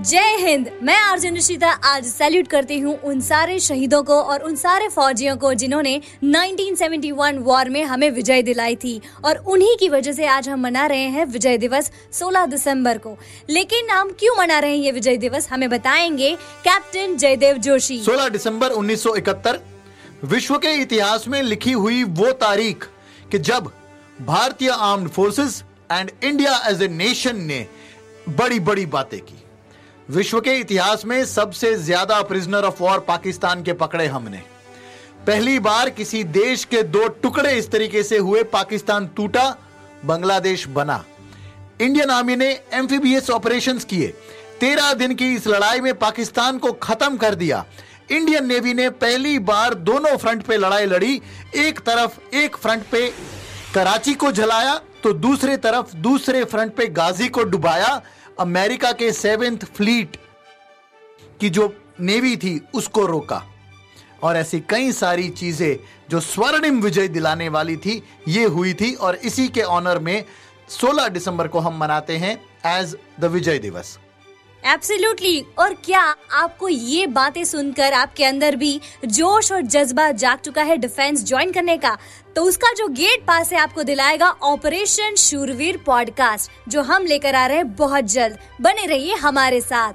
जय हिंद। मैं अर्जुन निशिता आज सैल्यूट करती हूँ उन सारे शहीदों को और उन सारे फौजियों को जिन्होंने 1971 वॉर में हमें विजय दिलाई थी और उन्हीं की वजह से आज हम मना रहे हैं विजय दिवस 16 दिसंबर को। लेकिन हम क्यों मना रहे हैं ये विजय दिवस? हमें बताएँगे कैप्टन जयदेव जोशी। 16 दिसंबर 1971 विश्व के इतिहास में लिखी हुई वो तारीख कि जब भारतीय armed forces and India as a nation ने बड़ी बड़ी बातें की। विश्व के इतिहास में सबसे ज़्यादा प्रिजनर ऑफ़ वॉर पाकिस्तान के पकड़े हमने। पहली बार किसी देश के दो टुकड़े इस तरीके से हुए, पाकिस्तान टूटा, बांग्लादेश बना। इंडियन आर्मी ने एम्फीबियस ऑपरेशंस किए। तेरह दिन की इस लड़ाई में पाकिस्तान को खत्म कर दिया। इंडियन नेवी ने पहली बार दोनों फ्रंट पे लड़ाई लड़ी। एक तरफ़ एक फ्रंट पे कराची को जलाया तो दूसरे तरफ़ दूसरे फ्रंट पे गाजी को डुबाया। अमेरिका के सेवेंथ फ्लीट की जो नेवी थी, उसको रोका। और ऐसी कई सारी चीज़ें जो स्वर्णिम विजय दिलाने वाली थी, ये हुई थी। और इसी के ऑनर में 16 दिसंबर को हम मनाते हैं एज द विजय दिवस एब्सोल्युटली और क्या आपको ये बातें सुनकर आपके अंदर भी जोश और जज्बा जाग चुका है डिफेंस ज्वाइन करने का? तो उसका जो गेट पास है आपको दिलाएगा ऑपरेशन शूरवीर पॉडकास्ट जो हम लेकर आ रहे हैं बहुत जल्द। बने रहिए हमारे साथ।